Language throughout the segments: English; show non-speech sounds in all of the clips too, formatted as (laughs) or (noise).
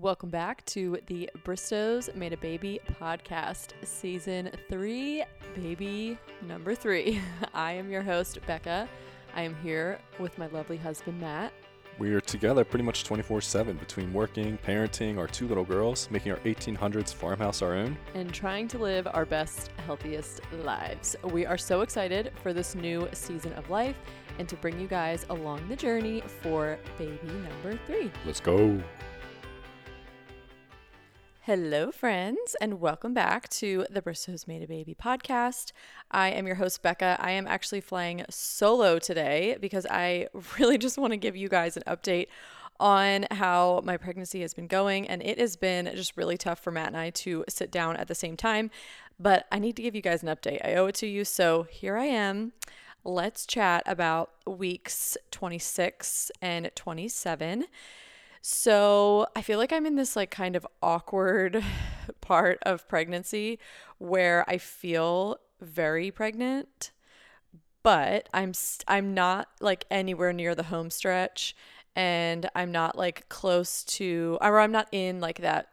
Welcome back to the Bristows Made a Baby podcast, season three, baby number three. (laughs) I am your host, Becca. I am here with my lovely husband, Matt. We're together pretty much 24 7 between working, parenting our two little girls, making our 1800s farmhouse our own, and trying to live our best, healthiest lives. We are so excited for this new season of life and to bring you guys along the journey for baby number three. Let's go. Hello, friends, and welcome back to the Bristows Made a Baby podcast. I am your host, Becca. I am actually flying solo today because I (laughs) really just want to give you guys an update on how my pregnancy has been going. And it has been just really tough for Matt and I to sit down at the same time. But I need to give you guys an update. I owe it to you. So here I am. Let's chat about weeks 26 and 27. So I feel like I'm in this like kind of awkward (laughs) part of pregnancy where I feel very pregnant, but I'm I'm not like anywhere near the home stretch and I'm not like close to or I'm not in like that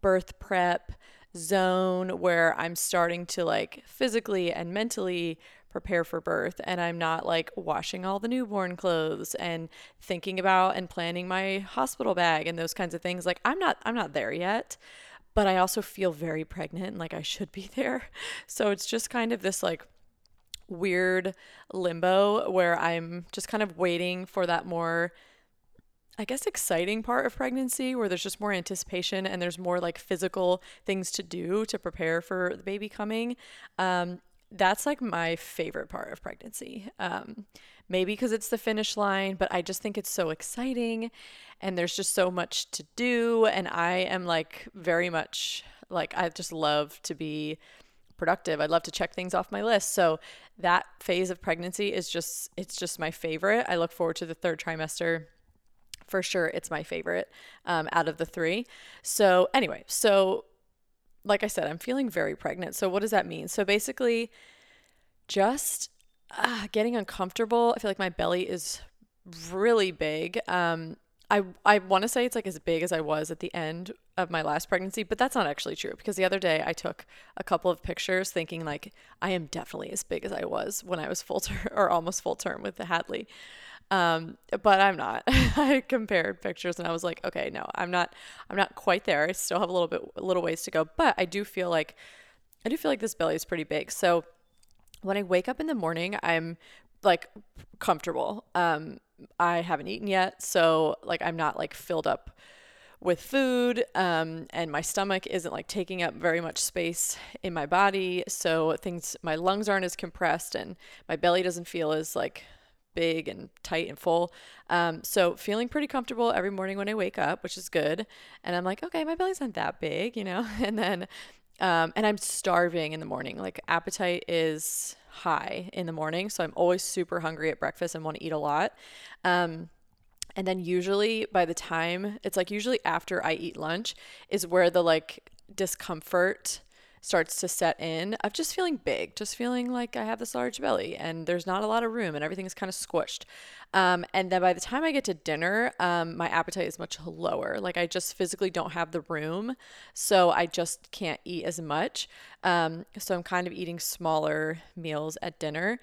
birth prep zone where I'm starting to like physically and mentally prepare for birth and I'm not like washing all the newborn clothes and thinking about and planning my hospital bag and those kinds of things. Like I'm not I'm not there yet, but I also feel very pregnant and like I should be (laughs) there. So it's just kind of this like weird limbo where I'm just kind of waiting for that more I guess exciting part of pregnancy where there's just more anticipation and there's more like physical things to do to prepare for the baby coming. Um, that's like my favorite part of pregnancy. Um, maybe because it's the finish line, but I just think it's so exciting and there's just so much to do. And I am like very much like, I just love to be productive. I'd love to check things off my list. So that phase of pregnancy is just, it's just my favorite. I look forward to the third trimester for sure it's my favorite um, out of the three. So, anyway, so like I said, I'm feeling very pregnant. So, what does that mean? So, basically, just uh, getting uncomfortable. I feel like my belly is really big. Um, I, I want to say it's like as big as I was at the end of my last pregnancy, but that's not actually true because the other day I took a couple of pictures thinking like I am definitely as big as I was when I was full term (laughs) or almost full term with the Hadley. Um, but I'm not. (laughs) I compared pictures and I was like, okay, no, I'm not. I'm not quite there. I still have a little bit, a little ways to go. But I do feel like, I do feel like this belly is pretty big. So when I wake up in the morning, I'm like comfortable. Um, I haven't eaten yet, so like I'm not like filled up with food um, and my stomach isn't like taking up very much space in my body so things my lungs aren't as compressed and my belly doesn't feel as like big and tight and full. Um, so feeling pretty comfortable every morning when I wake up, which is good. And I'm like, okay, my belly's not that big, you know. (laughs) And then, um, and I'm starving in the morning. Like appetite is high in the morning, so I'm always super hungry at breakfast and want to eat a lot. Um, and then usually by the time it's like usually after I eat lunch is where the like discomfort starts to set in of just feeling big, just feeling like I have this large belly and there's not a lot of room and everything is kind of squished. Um, and then by the time I get to dinner, um, my appetite is much lower. Like I just physically don't have the room, so I just can't eat as much. Um, so I'm kind of eating smaller meals at dinner.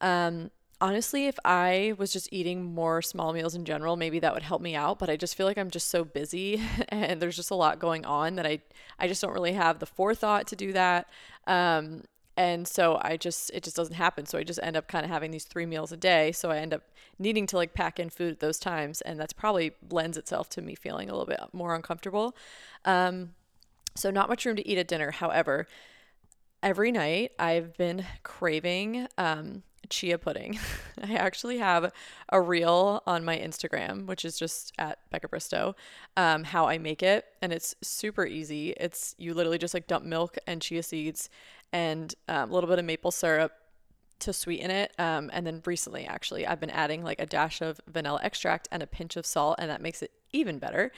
Um, honestly, if I was just eating more small meals in general, maybe that would help me out. But I just feel like I'm just so busy (laughs) and there's just a lot going on that I, I just don't really have the forethought to do that. Um, and so I just, it just doesn't happen. So I just end up kind of having these three meals a day. So I end up needing to like pack in food at those times. And that's probably lends itself to me feeling a little bit more uncomfortable. Um, so not much room to eat at dinner. However, every night I've been craving um, chia pudding. (laughs) I actually have a reel on my Instagram, which is just at Becca Bristow, um, how I make it. And it's super easy. It's you literally just like dump milk and chia seeds and um, a little bit of maple syrup to sweeten it. Um, and then recently, actually, I've been adding like a dash of vanilla extract and a pinch of salt, and that makes it even better.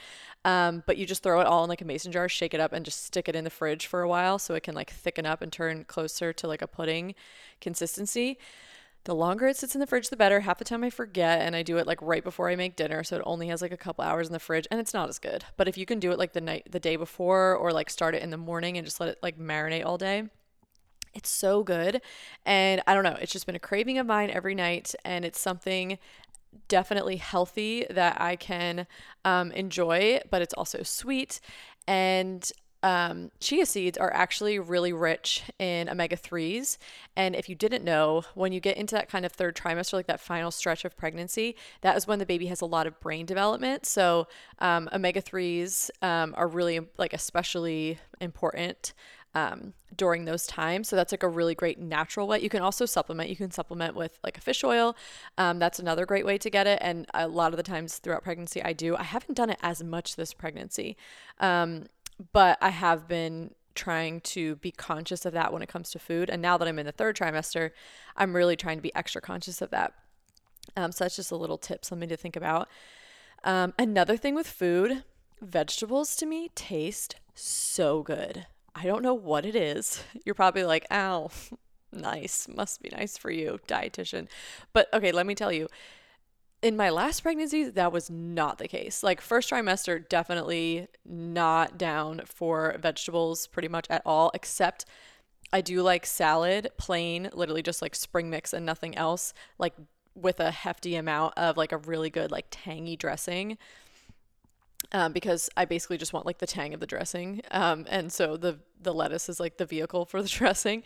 Um, but you just throw it all in like a mason jar, shake it up, and just stick it in the fridge for a while so it can like thicken up and turn closer to like a pudding consistency. The longer it sits in the fridge, the better. Half the time I forget and I do it like right before I make dinner. So it only has like a couple hours in the fridge and it's not as good. But if you can do it like the night, the day before or like start it in the morning and just let it like marinate all day, it's so good. And I don't know, it's just been a craving of mine every night. And it's something definitely healthy that I can um, enjoy, but it's also sweet. And um, chia seeds are actually really rich in omega 3s. And if you didn't know, when you get into that kind of third trimester, like that final stretch of pregnancy, that is when the baby has a lot of brain development. So, um, omega 3s um, are really, like, especially important. Um, during those times. So that's like a really great natural way. You can also supplement. You can supplement with like a fish oil. Um, that's another great way to get it. And a lot of the times throughout pregnancy, I do. I haven't done it as much this pregnancy. Um, but I have been trying to be conscious of that when it comes to food. And now that I'm in the third trimester, I'm really trying to be extra conscious of that. Um, so that's just a little tip, something to think about. Um, another thing with food, vegetables to me taste so good. I don't know what it is. (laughs) You're probably like, ow, (laughs) nice. Must be nice for you, dietitian. But okay, let me tell you, in my last pregnancy, that was not the case. Like, first trimester, definitely not down for vegetables pretty much at all, except I do like salad, plain, literally just like spring mix and nothing else, like with a hefty amount of like a really good, like tangy dressing um, because I basically just want like the tang of the dressing. Um, and so the the lettuce is like the vehicle for the (laughs) dressing.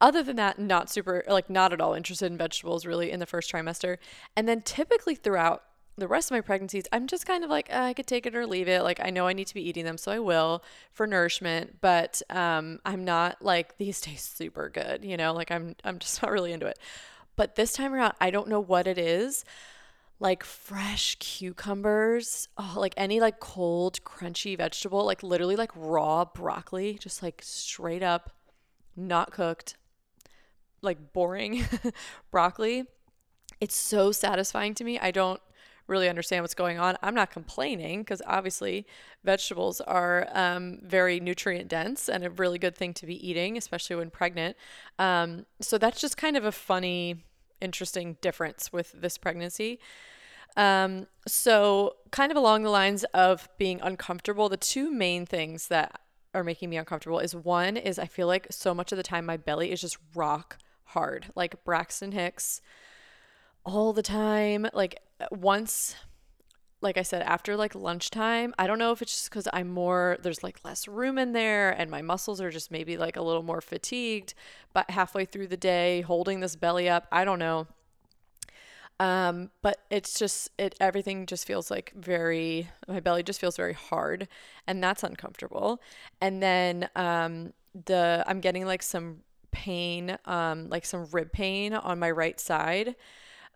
Other than that, not super like not at all interested in vegetables really in the first trimester. And then typically throughout the rest of my pregnancies, I'm just kind of like uh, I could take it or leave it. Like I know I need to be eating them, so I will for nourishment. But um, I'm not like these (laughs) taste super good, you know. Like I'm I'm just not really into it. But this time around, I don't know what it is like fresh cucumbers, oh, like any like cold, crunchy vegetable, like literally like raw broccoli, just like straight up, not cooked, like boring (laughs) broccoli. It's so satisfying to me. I don't really understand what's going on. I'm not complaining because obviously vegetables are um, very nutrient dense and a really good thing to be eating, especially when pregnant. Um, so that's just kind of a funny interesting difference with this pregnancy. Um, so, kind of along the lines of being uncomfortable, the two main things that are making me uncomfortable is one is I feel like so much of the time my belly is just rock hard, like Braxton Hicks all the time. Like once like I said, after like lunchtime, I don't know if it's just because I'm more, there's like less room in there and my muscles are just maybe like a little more fatigued, but halfway through the day, holding this belly up, I don't know. Um, but it's just, it, everything just feels like very, my belly just feels very hard and that's uncomfortable. And then, um, the, I'm getting like some pain, um, like some rib pain on my right side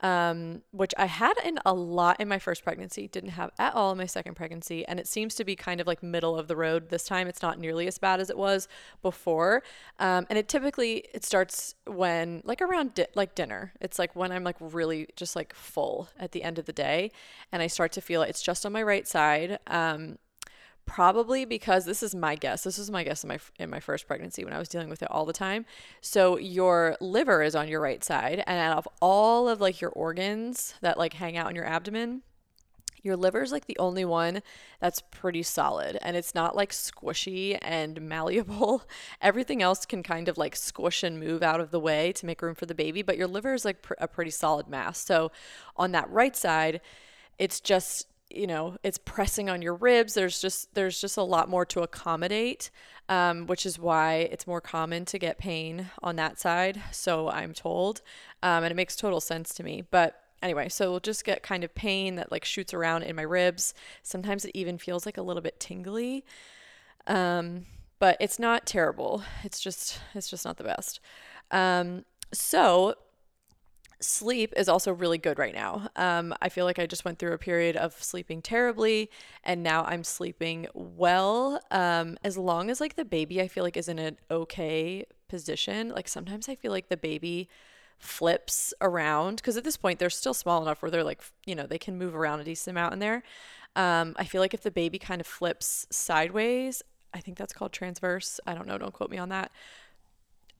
um, which I had in a lot in my first pregnancy, didn't have at all in my second pregnancy, and it seems to be kind of like middle of the road this time. It's not nearly as bad as it was before, um, and it typically it starts when like around di- like dinner. It's like when I'm like really just like full at the end of the day, and I start to feel it. It's just on my right side. Um, probably because this is my guess. This was my guess in my in my first pregnancy when I was dealing with it all the time. So your liver is on your right side, and out of all of like your organs that like hang out in your abdomen, your liver is like the only one that's pretty solid and it's not like squishy and malleable. (laughs) Everything else can kind of like squish and move out of the way to make room for the baby, but your liver is like pr- a pretty solid mass. So on that right side, it's just you know it's pressing on your ribs. There's just there's just a lot more to accommodate um, which is why it's more common to get pain on that side so i'm told um, and it makes total sense to me. But anyway so we'll just get kind of pain that like shoots around in my ribs. Sometimes it even feels like a little bit tingly um, but it's not terrible. It's just it's just not the best. Um, so sleep is also really good right now. Um, I feel like I just went through a period of sleeping terribly, and now I'm sleeping well. Um, as long as like the baby, I feel like is in an okay position. Like sometimes I feel like the baby flips around because at this point they're still small enough where they're like you know they can move around a decent amount in there. Um, I feel like if the baby kind of flips sideways, I think that's called transverse. I don't know. Don't quote me on that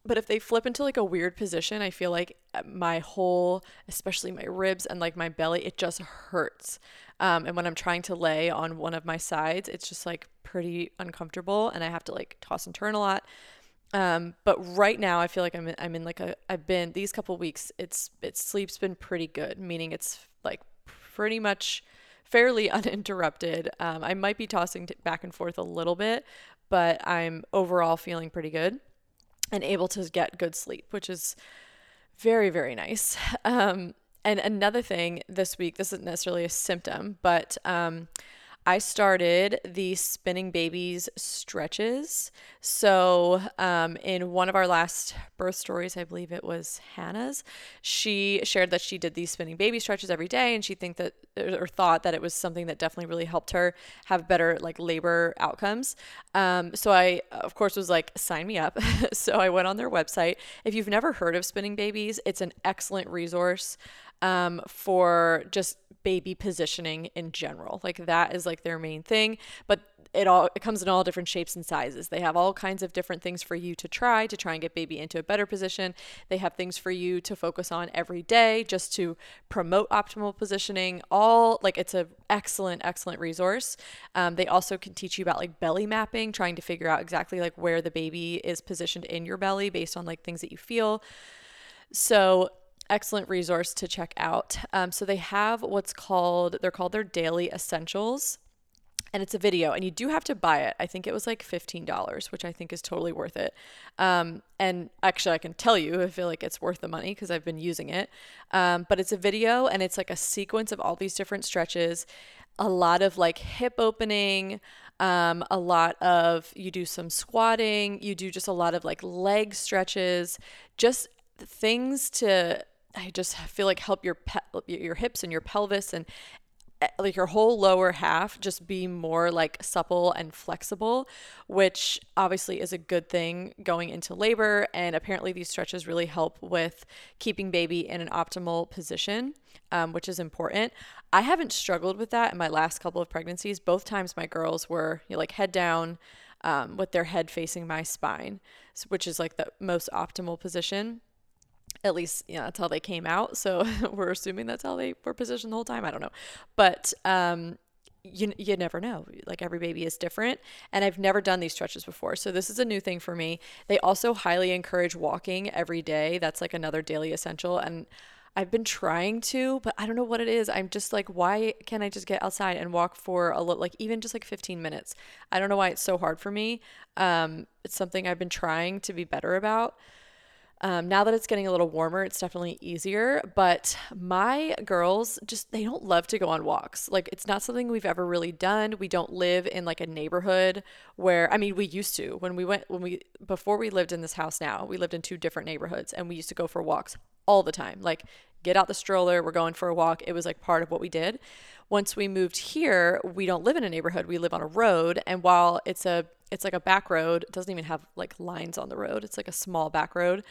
but if they flip into like a weird position, I feel like uh, my whole, especially my ribs and like my belly, it just hurts. Um, and when I'm trying to lay on one of my sides, it's just like pretty uncomfortable and I have to like toss and turn a lot. Um, but right now I feel like I'm in, I'm in like a I've been these couple weeks it's it's sleep's been pretty good, meaning it's like pretty much fairly (laughs) uninterrupted. Um, I might be tossing t- back and forth a little bit, but I'm overall feeling pretty good and able to get good sleep, which is very, very nice. Um, and another thing this week, this isn't necessarily a symptom, but um, I started the Spinning Babies stretches. So, um, in one of our last birth stories, I believe it was Hannah's, she shared that she did these spinning baby stretches every day, and she think that or thought that it was something that definitely really helped her have better like labor outcomes. Um, so I, of course, was like, sign me up. (laughs) so I went on their website. If you've never heard of Spinning Babies, it's an excellent resource um, for just baby positioning in general. Like that is like their main thing, but it all it comes in all different shapes and sizes. They have all kinds of different things for you to try to try and get baby into a better position. They have things for you to focus on every day just to promote optimal positioning. All like it's a excellent excellent resource. Um, they also can teach you about like belly mapping, trying to figure out exactly like where the baby is positioned in your belly based on like things that you feel. So excellent resource to check out. Um, so they have what's called, they're called their daily essentials. And it's a video, and you do have to buy it. I think it was like $15, which I think is totally worth it. Um, and actually, I can tell you, I feel like it's worth the money because I've been using it. Um, but it's a video, and it's like a sequence of all these different stretches, a lot of like hip opening, um, a lot of you do some squatting, you do just a lot of like leg stretches, just things to I just feel like help your pe- your hips and your pelvis and eh, like your whole lower half just be more like supple and flexible, which obviously is a good thing going into labor. And apparently, these stretches really help with keeping baby in an optimal position, um, which is important. I haven't struggled with that in my last couple of pregnancies. Both times my girls were you know, like head down um, with their head facing my spine, which is like the most optimal position at least yeah that's how they came out. So (laughs) we're assuming that's how they were positioned the whole time. I don't know. But um you, you never know. Like every baby is different. And i've never done these stretches before. So this is a new thing for me. They also highly encourage walking every day. That's like another daily essential. And I've been trying to, but I don't know what it is. I'm just like, why can't I just get outside and walk for a little, like even just like 15 minutes? I don't know why it's so hard for me. Um, it's something I've been trying to be better about. Um, now that it's getting a little warmer, it's definitely easier. But my girls just, they don't love to go on walks. Like, it's not something we've ever really done. We don't live in like a neighborhood where, I mean, we used to when we went, when we, before we lived in this house now, we lived in two different neighborhoods and we used to go for walks all the time. Like, get out the stroller, we're going for a walk. It was like part of what we did. Once we moved here, we don't live in a neighborhood, we live on a road. And while it's a, it's like a back road, it doesn't even have like lines on the road, it's like a small back road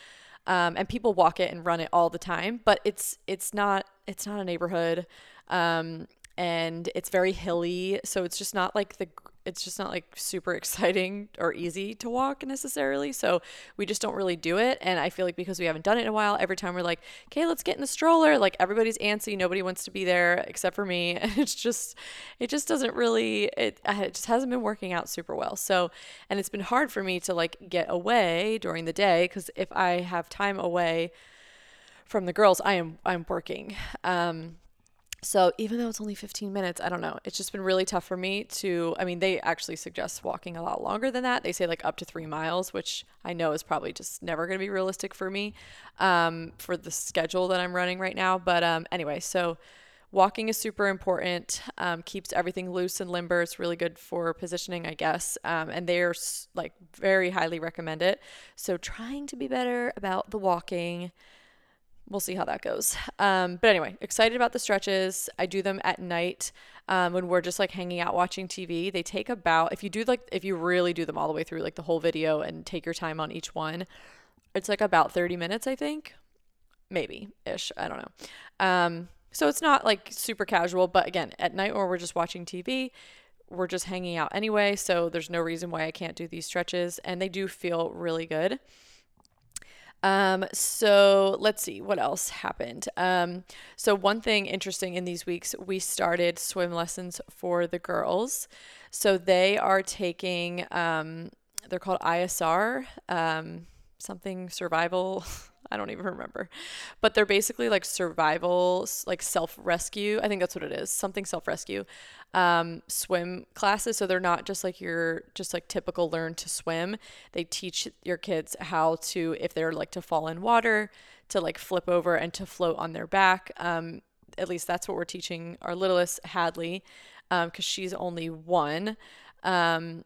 um, and people walk it and run it all the time. But it's it's not it's not a neighborhood, um, and it's very hilly, so it's just not like the it's just not like super exciting or easy to walk necessarily. So we just don't really do it. And I feel like because we haven't done it in a while, every time we're like, okay, let's get in the stroller, like everybody's antsy. Nobody wants to be there except for me. (laughs) And it's just, it just doesn't really, it, it just hasn't been working out super well. So, and it's been hard for me to like get away during the day because if I have time away from the girls, I am, I'm working. Um, so even though it's only 15 minutes, I don't know. It's just been really tough for me to. I mean, they actually suggest walking a lot longer than that. They say like up to three miles, which I know is probably just never going to be realistic for me um, for the schedule that I'm running right now. But um, anyway, so walking is super important. Um, keeps everything loose and limber. It's really good for positioning, I guess. Um, and they're like very highly recommend it. So trying to be better about the walking we'll see how that goes. Um, but anyway, excited about the stretches. I do them at night um, when we're just like hanging out watching TV. They take about, if you do like, if you really do them all the way through, like the whole video and take your time on each one, it's like about 30 minutes, I think. Maybe ish. I don't know. Um, so it's not like super casual, but again, at night when we're just watching TV, we're just hanging out anyway. So there's no reason why I can't do these stretches. And they do feel really good. Um, so let's see what else happened. Um, so one thing interesting in these weeks, we started swim lessons for the girls. So they are taking, um, they're called ISR, um, something survival. (laughs) I don't even remember. But they're basically like survival, like self rescue. I think that's what it is. Something self rescue um, swim classes. So they're not just like your just like typical learn to swim. They teach your kids how to, if they're like to fall in water, to like flip over and to float on their back. Um, at least that's what we're teaching our littlest Hadley, because um, she's only one. Um,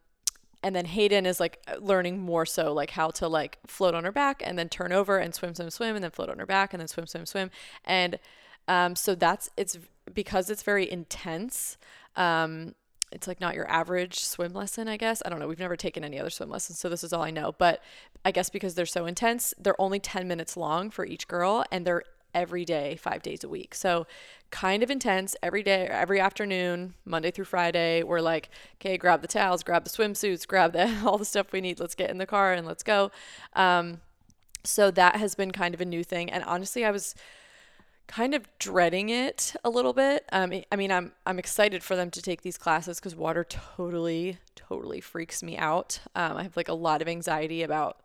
and then Hayden is like learning more so like how to like float on her back and then turn over and swim, swim, swim, and then float on her back and then swim, swim, swim. And um, so that's it's because it's very intense. Um, it's like not your average swim lesson, I guess. I don't know. We've never taken any other swim lessons, so this is all I know. But I guess because they're so intense, they're only 10 minutes long for each girl and they're every day, five days a week. So kind of intense every day, every afternoon, Monday through Friday. We're like, okay, grab the towels, grab the swimsuits, (laughs) grab the, all the stuff we need. Let's get in the car and let's go. Um, so that has been kind of a new thing. And honestly, I was kind of dreading it a little bit. Um, I mean, I'm I'm excited for them to take these classes because water totally totally freaks me out. Um, I have like a lot of anxiety about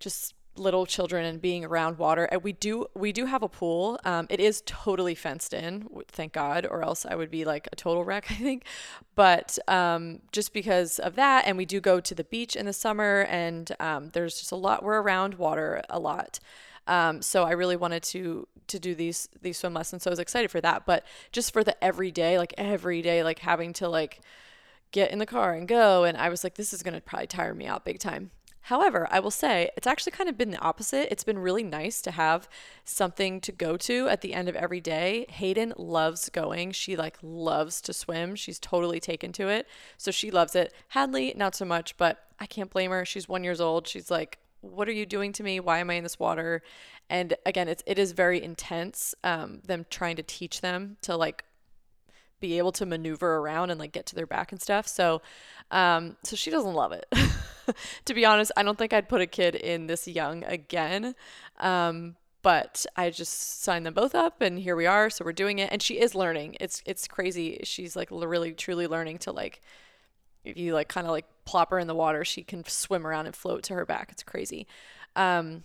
just little children and being around water. And we do we do have a pool. Um, it is totally fenced in, thank God, or else I would be like a total wreck, (laughs) I think. But um, just because of that, and we do go to the beach in the summer, and um, there's just a lot. We're around water a lot. Um, so I really wanted to to do these these swim lessons. So I was excited for that. But just for the everyday, like every day, like having to like get in the car and go, and I was like, this is gonna probably tire me out big time. However, I will say it's actually kind of been the opposite. It's been really nice to have something to go to at the end of every day. Hayden loves going. She like loves to swim. She's totally taken to it. So she loves it. Hadley, not so much, but I can't blame her. She's 1 years old. She's like what are you doing to me? Why am I in this water? And again, it's it is very intense. Um, them trying to teach them to like be able to maneuver around and like get to their back and stuff. So, um, so she doesn't love it. (laughs) to be honest, I don't think I'd put a kid in this young again. Um, but I just signed them both up and here we are. So we're doing it. And she is learning. It's, it's crazy. She's like really, truly learning to like if you like kind of like plop her in the water, she can swim around and float to her back. It's crazy. Um,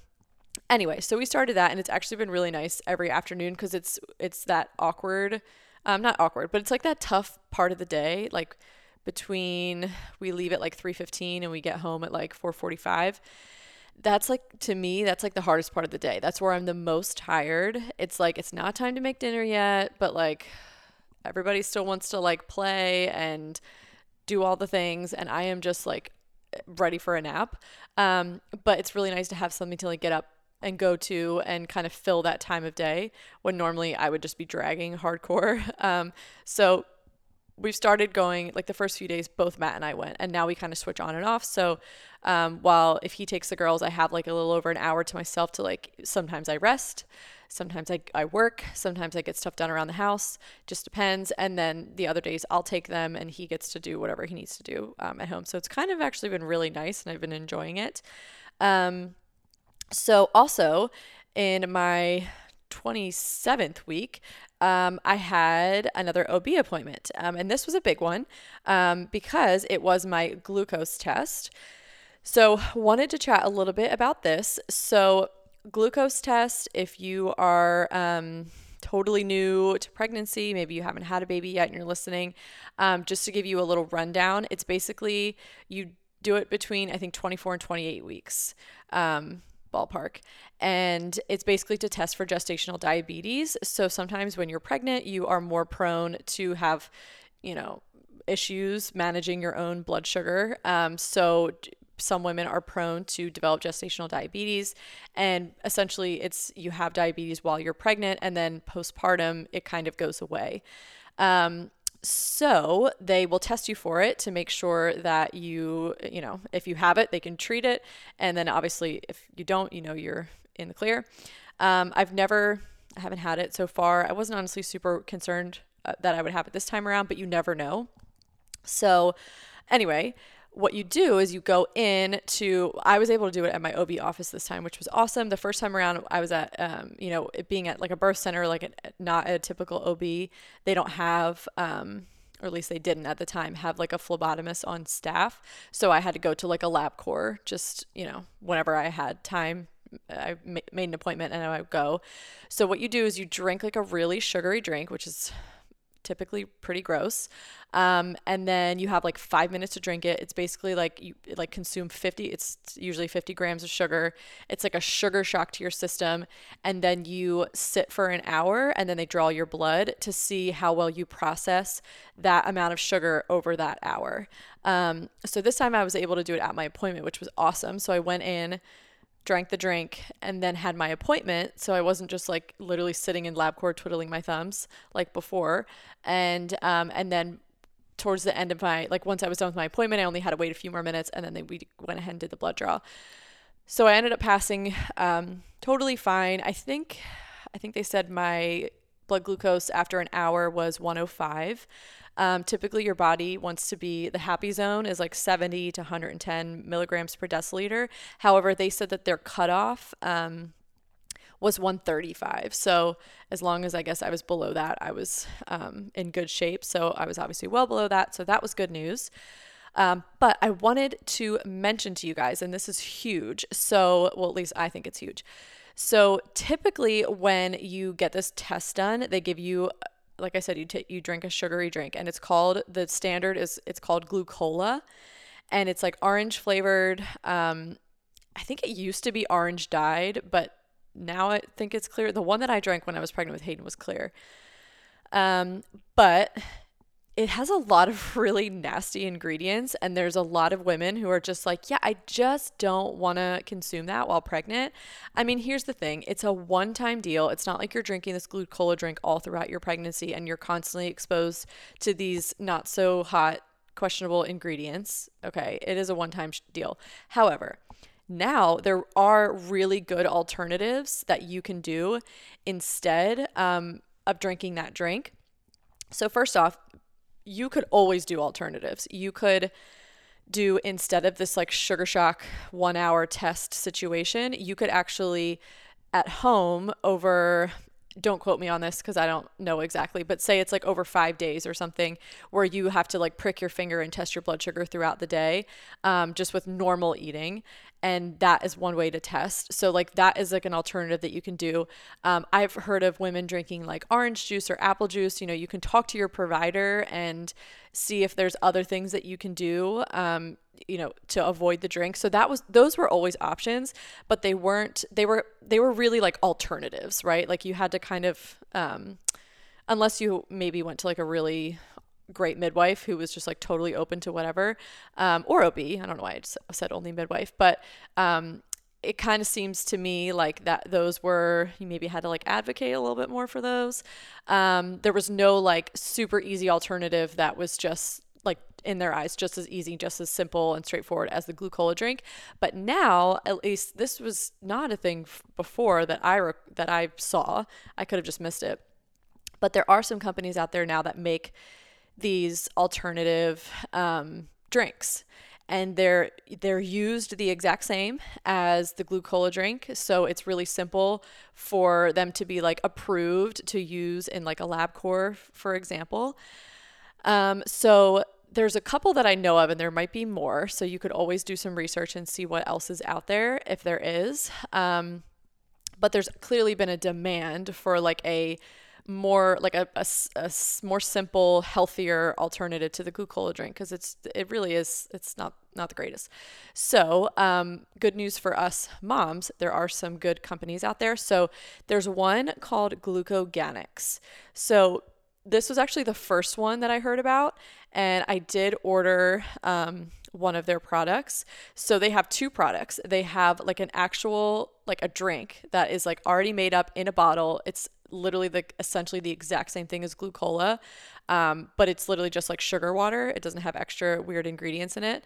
anyway, so we started that, and it's actually been really nice every afternoon because it's it's that awkward, um, not awkward, but it's like that tough part of the day, like between we leave at like three fifteen and we get home at like four forty five. That's like to me, that's like the hardest part of the day. That's where I'm the most tired. It's like it's not time to make dinner yet, but like everybody still wants to like play and do all the things, and I am just like ready for a nap. Um, but it's really nice to have something to like get up and go to and kind of fill that time of day when normally I would just be dragging hardcore. (laughs) Um, so we've started going like the first few days both matt and i went and now we kind of switch on and off. So um, while if he takes the girls i have like a little over an hour to myself to like sometimes i rest sometimes I, I work sometimes i get stuff done around the house just depends. And then the other days i'll take them and he gets to do whatever he needs to do um, at home. So it's kind of actually been really nice and i've been enjoying it. Um, so also in my 27th week, um, I had another OB appointment. Um, and this was a big one um, because it was my glucose test. So, wanted to chat a little bit about this. So, glucose test, if you are um, totally new to pregnancy, maybe you haven't had a baby yet and you're listening, um, just to give you a little rundown, it's basically you do it between, I think, 24 and 28 weeks. Ballpark. And it's basically to test for gestational diabetes. So sometimes when you're pregnant, you are more prone to have, you know, issues managing your own blood sugar. Um, so some women are prone to develop gestational diabetes and essentially it's you have diabetes while you're pregnant and then postpartum it kind of goes away um, so they will test you for it to make sure that you, you know, if you have it, they can treat it. And then obviously, if you don't, you know, you're in the clear. Um, I've never, I haven't had it so far. I wasn't honestly super concerned uh, that I would have it this time around, but you never know. So, anyway, what you do is you go in to i was able to do it at my ob office this time which was awesome the first time around i was at um, you know being at like a birth center like a, not a typical ob they don't have um, or at least they didn't at the time have like a phlebotomist on staff so i had to go to like a LabCorp just you know whenever i had time I made an appointment and I would go. So what you do is you drink like a really sugary drink, which is typically pretty gross. Um, and then you have like five minutes to drink it. It's basically like you like consume 50, it's usually 50 grams of sugar. It's like a sugar shock to your system. And then you sit for an hour and then they draw your blood to see how well you process that amount of sugar over that hour. Um, so this time I was able to do it at my appointment, which was awesome. So I went in drank the drink, and then had my appointment. So I wasn't just like literally sitting in LabCorp twiddling my thumbs like before. And um, and then towards the end of my like once I was done with my appointment, I only had to wait a few more minutes, and then they, we went ahead and did the blood draw. So I ended up passing um, totally fine. I think I think they said my blood glucose after an hour was 105. Um, typically, your body wants to be the happy zone is like 70 to 110 milligrams per deciliter. However, they said that their cutoff um, was 135. So, as long as I guess I was below that, I was um, in good shape. So, I was obviously well below that. So, that was good news. Um, but I wanted to mention to you guys, and this is huge. So, well, at least I think it's huge. So, typically, when you get this test done, they give you like I said, you take you drink a sugary drink, and it's called the standard is it's called Glucola, and it's like orange flavored. Um, I think it used to be orange dyed, but now I think it's clear. The one that I drank when I was pregnant with Hayden was clear. Um, but it has a lot of (laughs) really nasty ingredients and there's a lot of women who are just like yeah i just don't want to consume that while pregnant. I mean here's the thing it's a one time deal. It's not like you're drinking this glucola drink all throughout your pregnancy and you're constantly exposed to these not so hot questionable ingredients. Okay it is a one time deal. However now there are really good alternatives that you can do instead um, of drinking that drink. So first off you could always do alternatives. You could do instead of this like sugar shock one hour test situation, you could actually at home over don't quote me on this because I don't know exactly, but say it's like over five days or something where you have to like prick your finger and test your blood sugar throughout the day, um, just with normal eating and that is one way to test. So like that is like an alternative that you can do. Um, i've heard of women drinking like orange juice or apple juice. You know you can talk to your provider and see if there's other things that you can do um, you know to avoid the drink so that was those were always options but they weren't they were they were really like alternatives right like you had to kind of um, unless you maybe went to like a really great midwife who was just like totally open to whatever, um, or OB. I don't know why I said only midwife, but um, it kind of seems to me like that those were you maybe had to like advocate a little bit more for those. Um, there was no like super easy alternative that was just like in their eyes just as easy, just as simple and straightforward as the glucola drink. But now, at least this was not a thing before that I rec- that I saw. I could have just missed it. But there are some companies out there now that make these alternative um, drinks and they're they're used the exact same as the glucola drink. So it's really simple for them to be like approved to use in like a LabCorp for example. Um, so there's a couple that i know of and there might be more. So you could always do some research and see what else is out there if there is. Um, but there's clearly been a demand for like a more like a, a, a more simple, healthier alternative to the glucola drink because it's it really is it's not not the greatest. So, um, good news for us moms, there are some good companies out there. So, there's one called Glucoganics. So, this was actually the first one that I heard about, and I did order um, one of their products. So they have two products. They have like an actual like a drink that is like already made up in a bottle. It's literally the essentially the exact same thing as glucola, um, but it's literally just like sugar water. It doesn't have extra weird ingredients in it.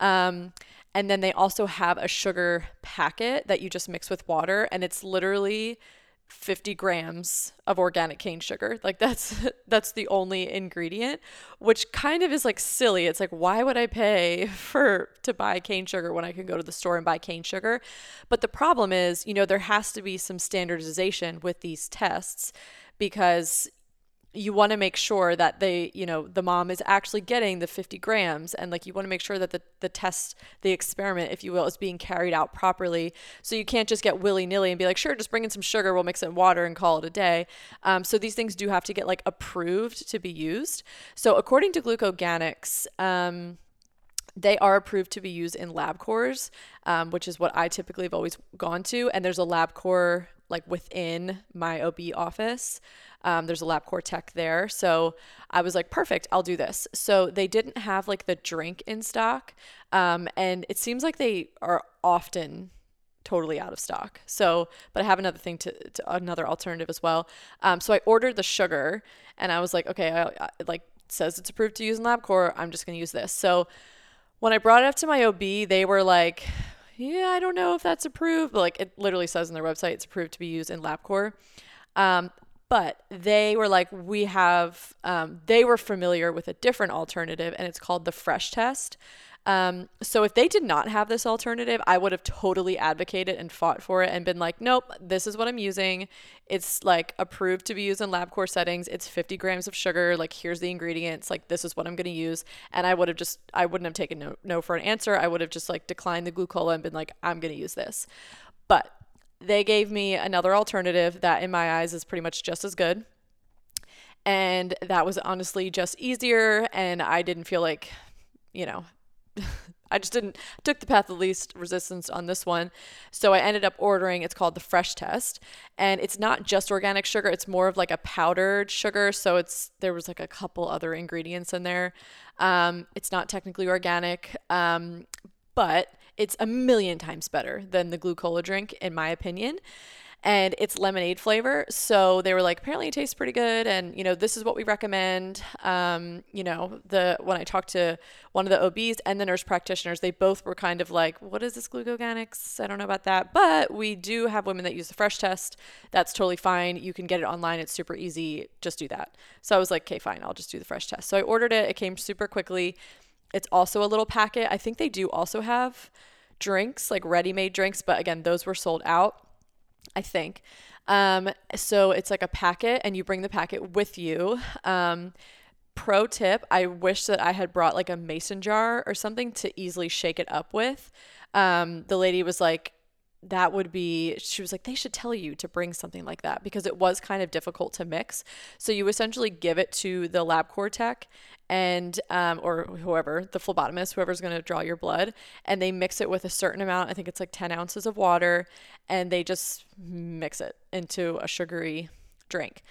Um, and then they also have a sugar packet that you just mix with water, and it's literally 50 grams of organic cane sugar. Like that's (laughs) that's the only ingredient, which kind of is like silly. It's like why would I pay (laughs) for to buy cane sugar when I can go to the store and buy cane sugar? But the problem is, you know, there has to be some standardization with these tests because you want to make sure that they, you know, the mom is actually getting the 50 grams and like you want to make sure that the, the test, the experiment, if you will, is being carried out properly. So you can't just get willy nilly and be like, sure, just bring in some sugar, we'll mix it in water and call it a day. Um, so these things do have to get like approved to be used. So according to Glucoganics, um, they are approved to be used in LabCorps, um, which is what I typically have always gone to. And there's a LabCorp like within my OB office. Um, there's a LabCorp tech there. So I was like, perfect, I'll do this. So they didn't have like the drink in stock. Um, and it seems like they are often totally out of stock. So, but I have another thing to, to another alternative as well. Um, so I ordered the sugar and I was like, okay, I, I, like says it's approved to use in LabCorp. I'm just going to use this. So when I brought it up to my OB, they were like, yeah, I don't know if that's approved. But like it literally says on their website, it's approved to be used in LabCorp. Um, but they were like, we have, um, they were familiar with a different alternative, and it's called the fresh test. Um, so if they did not have this alternative, I would have totally advocated and fought for it and been like, nope, this is what I'm using. It's like approved to be used in LabCorp settings. It's 50 grams of sugar. Like here's the ingredients. Like this is what I'm going to use. And I would have just, I wouldn't have taken no, no for an answer. I would have just like declined the glucola and been like, I'm going to use this. But they gave me another alternative that, in my eyes, is pretty much just as good. And that was honestly just easier. And I didn't feel like, you know, I just didn't took the path of least resistance on this one. So I ended up ordering it's called the fresh test and it's not just organic sugar, it's more of like a powdered sugar, so it's there was like a couple other ingredients in there. Um, it's not technically organic, um, but it's a million times better than the glucola drink, in my opinion. And it's lemonade flavor. So they were like, apparently it tastes pretty good. And, you know, this is what we recommend. Um, you know, the when I talked to one of the OBs and the nurse practitioners, they both were kind of like, what is this glucoganics? I don't know about that. But we do have women that use the fresh test. That's totally fine. You can get it online. It's super easy. Just do that. So I was like, okay, fine. I'll just do the fresh test. So I ordered it. It came super quickly. It's also a little packet. I think they do also have drinks, like ready made drinks, but again, those were sold out, I think. Um, so it's like a packet, and you bring the packet with you. Um, pro tip I wish that I had brought like a mason jar or something to easily shake it up with. Um, the lady was like, that would be she was like they should tell you to bring something like that because it was kind of difficult to mix. So you essentially give it to the LabCorp tech and um, or whoever the phlebotomist whoever's going to draw your blood and they mix it with a certain amount i think it's like 10 ounces of water and they just mix it into a sugary drink.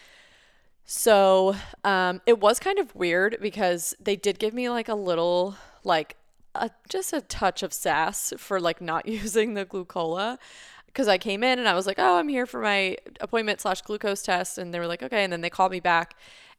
So um, it was kind of weird because they did give me like a little like a, just a touch of sass for like not (laughs) using the glucola because I came in and I was like, oh, I'm here for my appointment slash glucose test, and they were like, okay, and then they called me back,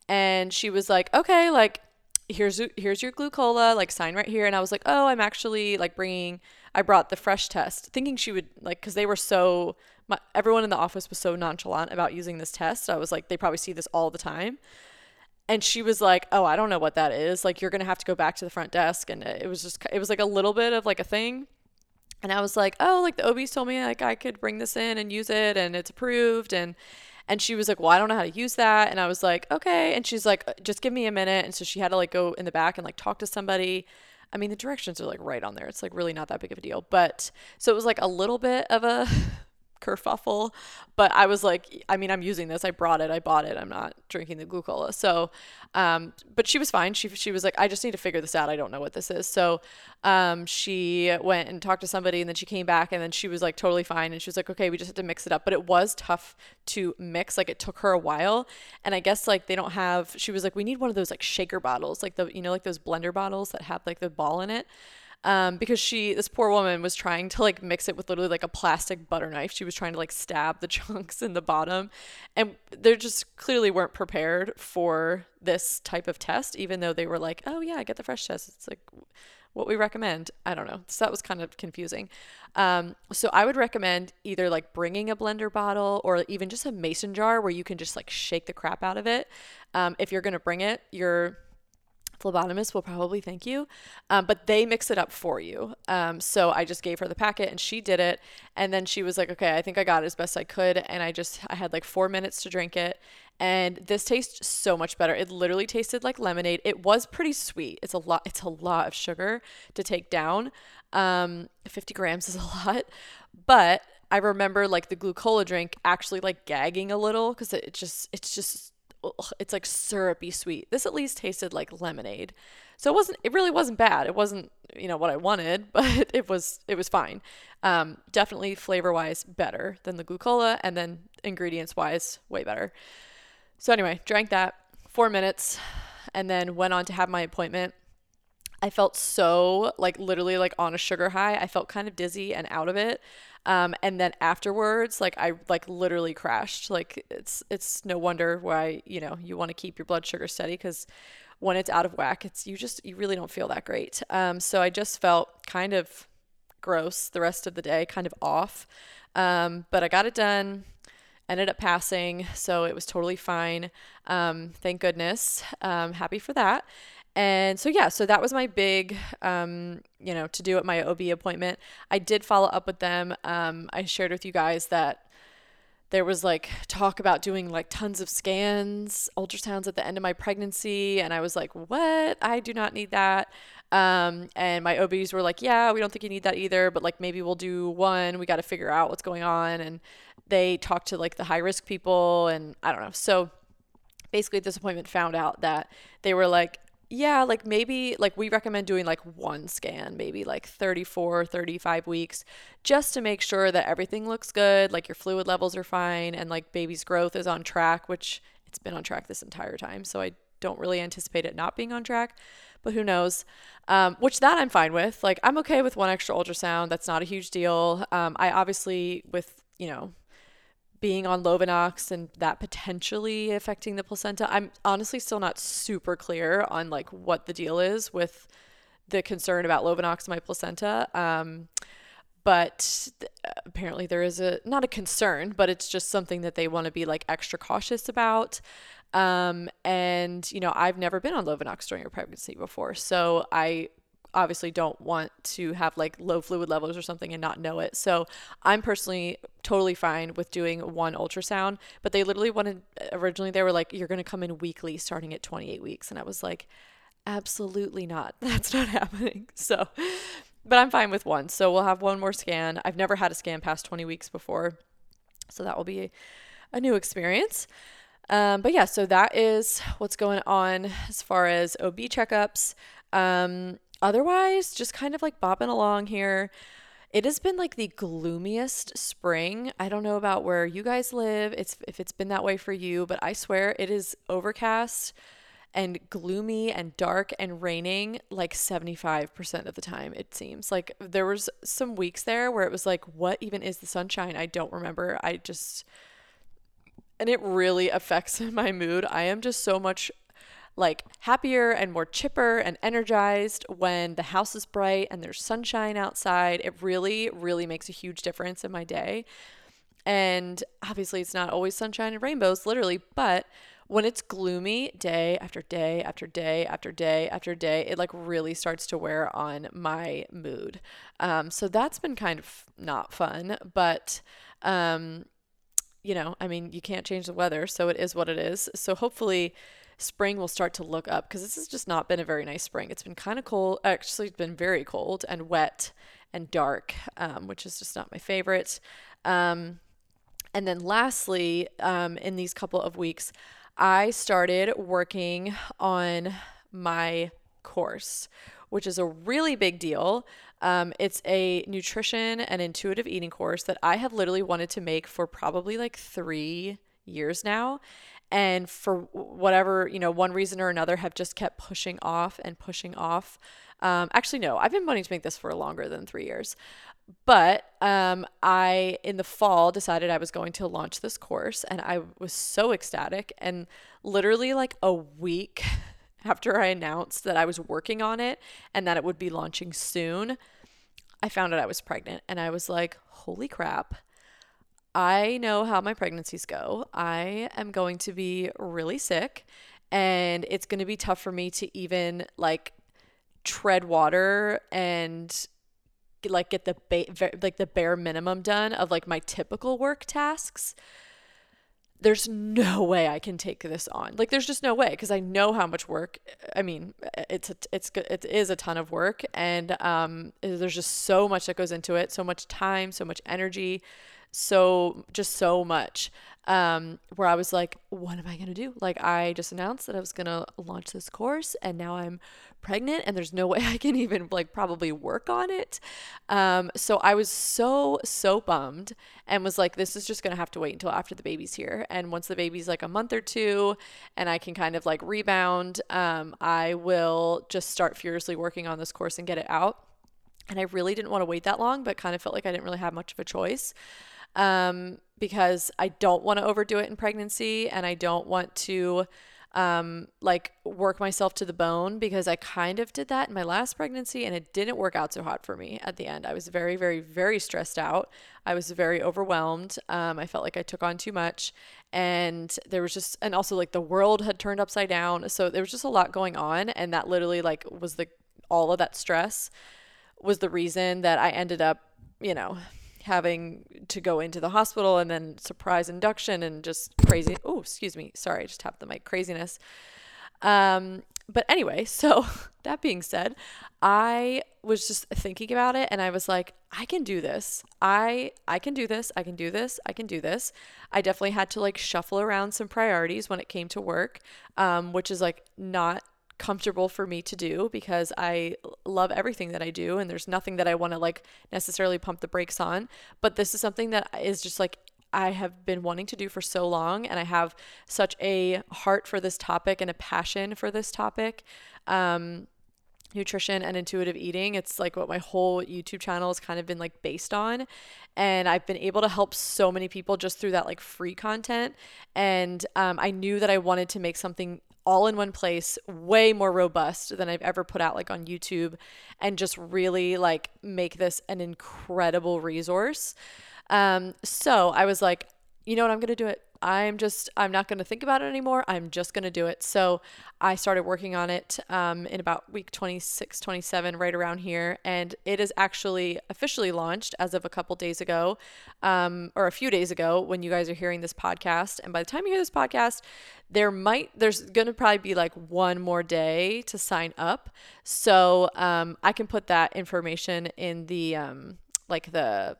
and she was like, okay, like here's here's your glucola, like sign right here, and I was like, oh, I'm actually like bringing, I brought the fresh test, thinking she would like because they were so. My, everyone in the office was so nonchalant about using this test. I was like, they probably see this all the time. And she was like, "Oh, I don't know what that is. Like, you're gonna have to go back to the front desk." And it was just, it was like a little bit of like a thing. And I was like, "Oh, like the OBs told me like I could bring this in and use it, and it's approved." And and she was like, "Well, I don't know how to use that." And I was like, "Okay." And she's like, uh, "Just give me a minute." And so she had to like go in the back and like talk to somebody. I mean, the directions are like right on there. It's like really not that big of a deal. But so it was like a little bit of a (laughs) kerfuffle. But I was like, I mean, I'm using this. I brought it. I bought it. I'm not drinking the glucola. So, um, but she was fine. She she was like, I just need to figure this out. I don't know what this is. So, um, she went and talked to somebody, and then she came back, and then she was like totally fine. And she was like, okay, we just have to mix it up. But it was tough to mix. Like it took her a while. And I guess like they don't have. She was like, we need one of those like shaker bottles, like the you know like those blender bottles that have like the ball in it um, because she this poor woman was trying to like mix it with literally like a plastic butter knife she was trying to like stab the (laughs) chunks in the bottom and they just clearly weren't prepared for this type of test even though they were like oh yeah I get the fresh test it's like what we recommend. I don't know. So that was kind of confusing. Um, so I would recommend either like bringing a blender bottle or even just a mason jar where you can just like shake the crap out of it. Um, if you're to bring it, your phlebotomist will probably thank you, um, but they mix it up for you. Um, so I just gave her the packet and she did it. And then she was like, okay, I think I got it as best I could. And I just, I had like four minutes to drink it. And this tastes so much better. It literally tasted like lemonade. It was pretty sweet. It's a lot, it's a lot of sugar to take down. Um, 50 grams is a (laughs) lot, but I remember like the glucola drink actually like gagging a little because it just, it's just it's like syrupy sweet. This at least tasted like lemonade. So it wasn't it really wasn't bad. It wasn't, you know, what I wanted, (laughs) but it was it was fine. Um, definitely flavor wise better than the glucola and then ingredients wise way better. So anyway, drank that 4 minutes and then went on to have my appointment. I felt so like literally like on a sugar high. I felt kind of dizzy and out of it. Um, and then afterwards, like I like literally crashed. Like it's it's no wonder why you know you want to keep your blood sugar steady because when it's out of whack, it's you just you really don't feel that great. Um, so I just felt kind of gross the rest of the day, kind of off. Um, but I got it done. Ended up passing, so it was totally fine. Um, thank goodness. Um, happy for that. And so, yeah, so that was my big, um, you know, to do at my OB appointment. I did follow up with them. Um, I shared with you guys that there was like talk about doing like tons of scans, ultrasounds at the end of my pregnancy. And I was like, what? I do not need that. Um, and my OBs were like, yeah, we don't think you need that either, but like maybe we'll do one. We got to figure out what's going on. And they talked to like the high risk people. And I don't know. So basically, at this appointment found out that they were like, yeah, like maybe like we recommend doing like one scan, maybe like 34, 35 weeks, just to make sure that everything looks good, like your fluid levels are fine and like baby's growth is on track, which it's been on track this entire time. So I don't really anticipate it not being on track, but who knows? Um, which that I'm fine with. Like I'm okay with one extra ultrasound. That's not a huge deal. Um, I obviously with you know being on Lovenox and that potentially affecting the placenta. I'm honestly still not super clear on like what the deal is with the concern about Lovenox in my placenta. Um, but apparently there is a not a concern, but it's just something that they want to be like extra cautious about. Um, and you know, I've never been on Lovenox during a pregnancy before, so I obviously don't want to have like low fluid levels or something and not know it. So I'm personally totally fine with doing one ultrasound, but they literally wanted originally they were like, you're going to come in weekly starting at 28 weeks. And I was like, absolutely not. (laughs) That's not (laughs) happening. So, but I'm fine with one. So we'll have one more scan. I've never had a scan past 20 weeks before. So that will be a new experience. Um, but yeah, so that is what's going on as far as OB checkups. Um, otherwise, just kind of like bopping along here. It has been like the gloomiest spring. I don't know about where you guys live. It's if it's been that way for you, but I swear it is overcast and gloomy and dark and raining like 75% of the time it seems. Like there was some weeks there where it was like what even is the sunshine? I don't remember. I just and it really affects (laughs) my mood. I am just so much like happier and more chipper and energized when the house is bright and there's sunshine outside. It really, really makes a huge difference in my day. And obviously, it's not always sunshine and rainbows, literally, but when it's gloomy day after day after day after day after day, it like really starts to wear on my mood. Um, so that's been kind of not fun, but um, you know, I mean, you can't change the weather, so it is what it is. So hopefully, spring will start to look up because this has just not been a very nice spring. It's been kind of cold, actually, it's been very cold and wet and dark, um, which is just not my favorite. Um, and then lastly, um, in these couple of weeks, I started working on my course, which is a really big deal. Um, it's a nutrition and intuitive eating course that I have literally wanted to make for probably like three years now and for whatever you know one reason or another have just kept pushing off and pushing off. Um, actually no i've been wanting to make this for longer than three years. But um, i in the fall decided i was going to launch this course and i was so ecstatic. And literally like a week (laughs) after I announced that I was working on it and that it would be launching soon, I found out I was pregnant. And I was like, holy crap. I know how my pregnancies go. I am going to be really sick and it's going to be tough for me to even like tread water and like get the ba- like the bare minimum done of like my typical work tasks there's no way I can take this on. Like there's just no way because I know how much work. I mean, it's a, it's it is a ton of work, and um, there's just so much that goes into it, so much time, so much energy, so just so much um, where I was like, what am I going to do? Like, I just announced that I was going to launch this course and now I'm pregnant and there's no (laughs) way I can even like probably work on it. Um, so I was so, so bummed and was like, this is just going to have to wait until after the baby's here. And once the baby's like a month or two and I can kind of like rebound, um, I will just start furiously working on this course and get it out. And I really didn't want to wait that long, but kind of felt like I didn't really have much of a choice um, because I don't want to overdo it in pregnancy and I don't want to um, like work myself to the bone because I kind of did that in my last pregnancy and it didn't work out so hot for me at the end. I was very, very, very stressed out. I was very overwhelmed. Um, I felt like I took on too much and there was just, and also like the world had turned upside down. So there was just a lot going on. And that literally like was the, all of that stress was the reason that I ended up, you know, having to go into the hospital and then surprise induction and just crazy. Oh, excuse me. Sorry, I just tapped the mic. Craziness. Um, but anyway, (laughs) so that being said, I was just thinking about it and I was like, I can do this. I I can do this. I can do this. I can do this. I definitely had to like shuffle around some priorities when it came to work, um, which is like not comfortable for me to do because I love everything that I do and there's nothing that I want to like necessarily pump the brakes on. But this is something that is just like I have been wanting to do for so long and I have such a heart for this topic and a passion for this topic. Um, nutrition and intuitive eating. It's like what my whole YouTube channel has kind of been like based on. And I've been able to help so many people just through that like free content. And um, I knew that I wanted to make something all in one place, way more robust than I've ever put out like on YouTube and just really like make this an incredible resource. Um, so I was like, you know what, I'm going to do it. I'm just, I'm not going to think about it anymore. I'm just going to do it. So I started working on it um, in about week 26, 27, right around here. And it is actually officially launched as of a couple days ago, um, or a few days ago when you guys are hearing this podcast. And by the time you hear this podcast, there might, there's going to probably be like one more day to sign up. So um, I can put that information in the, um, like the,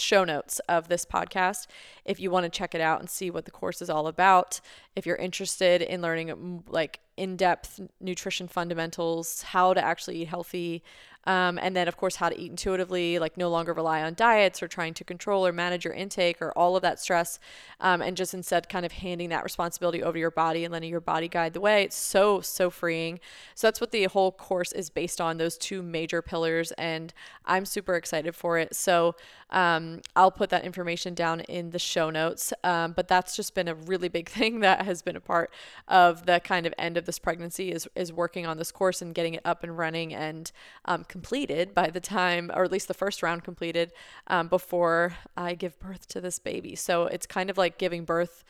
show notes of this podcast if you want to check it out and see what the course is all about. If you're interested in learning like in depth nutrition fundamentals, how to actually eat healthy, um, and then, of course, how to eat intuitively, like no longer rely on diets or trying to control or manage your intake or all of that stress, um, and just instead kind of handing that responsibility over to your body and letting your body guide the way. It's so, so freeing. So that's what the whole course is based on those two major pillars. And I'm super excited for it. So um, I'll put that information down in the show notes. Um, but that's just been a really big (laughs) thing that has been a part of the kind of end of this pregnancy is, is working on this course and getting it up and running and um, completed by the time, or at least the first round completed, um, before I give birth to this baby. So it's kind of like giving birth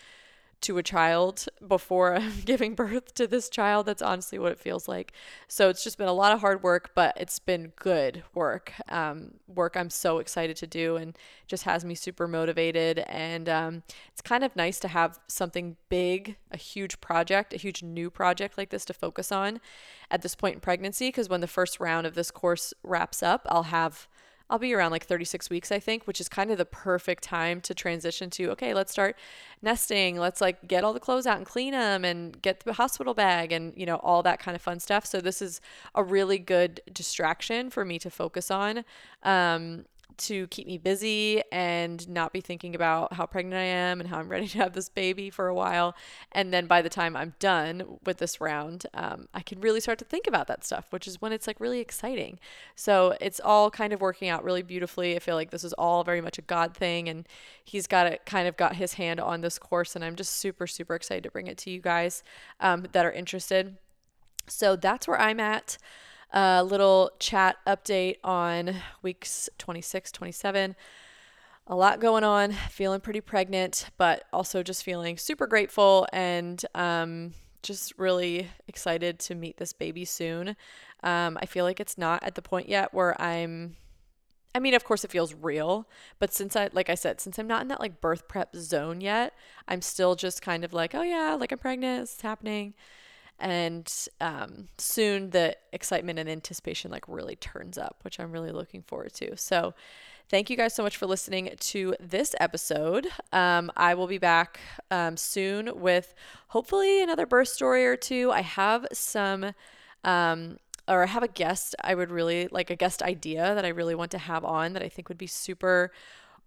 to a child before (laughs) giving birth to this child. That's honestly what it feels like. So it's just been a lot of hard work, but it's been good work. Um, work I'm so excited to do and just has me super motivated. And um, it's kind of nice to have something big, a huge project, a huge new project like this to focus on at this point in pregnancy. Because when the first round of this course wraps up, I'll have I'll be around like 36 weeks, I think, which is kind of the perfect time to transition to, okay, let's start nesting. Let's like get all the clothes out and clean them and get the hospital bag and, you know, all that kind of fun stuff. So this is a really good distraction for me to focus on. Um, to keep me busy and not be thinking about how pregnant I am and how I'm (laughs) ready to have this baby for a while. And then by the time I'm done with this round, um, I can really start to think about that stuff, which is when it's like really exciting. So it's all kind of working out really beautifully. I feel like this is all very much a God thing, and He's got it kind of got His hand on this course, and I'm just super, super excited to bring it to you guys um, that are interested. So that's where I'm at. A little chat update on weeks 26, 27. A lot going on, feeling pretty pregnant, but also just feeling super grateful and um, just really excited to meet this baby soon. Um, I feel like it's not at the point yet where I'm I mean, of course, it feels real, but since I, like I said, since I'm not in that like birth prep zone yet, I'm still just kind of like, oh yeah, like I'm pregnant, it's happening. And um, soon the excitement and anticipation like really turns up, which I'm really looking forward to. So, thank you guys so much for listening to this episode. Um, I will be back um, soon with hopefully another birth story or two. I have some um, or I have a guest I would really like a guest idea that I really want to have on that I think would be super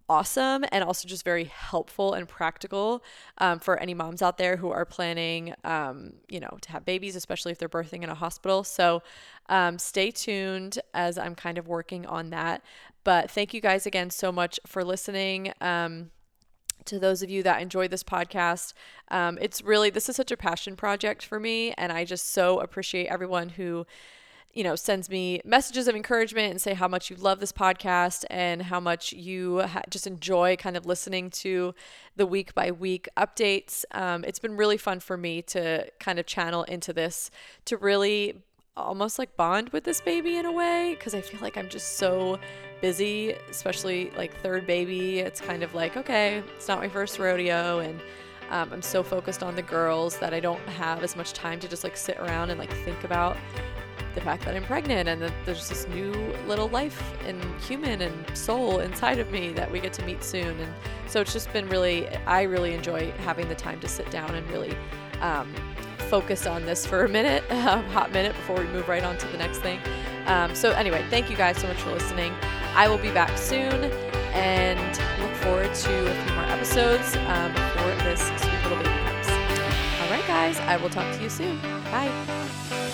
awesome and also just very helpful and practical um, for any moms out there who are planning, um, you know, to have babies, especially if they're birthing in a hospital. So um, stay tuned as I'm kind of working on that. But thank you guys again so much for listening um, to those of you that enjoy this podcast. Um, it's really, this is such a passion project for me. And I just so appreciate everyone who you know, sends me messages of encouragement and say how much you love this podcast and how much you ha- just enjoy kind of listening to the week by week updates. Um, it's been really fun for me to kind of channel into this to really almost like bond with this baby in a way because I feel like I'm just so busy, especially like third baby. It's kind of like, okay, it's not my first rodeo and um, I'm so focused on the girls that I don't have as much time to just like sit around and like think about the fact that I'm pregnant and that there's this new little life and human and soul inside of me that we get to meet soon. And so it's just been really, I really enjoy having the time to sit down and really um, focus on this for a minute, (laughs) a hot minute before we move right on to the next thing. Um, so, anyway, thank you guys so much for listening. I will be back soon and look forward to a few more episodes um, before this sweet little baby comes. All right, guys, I will talk to you soon. Bye.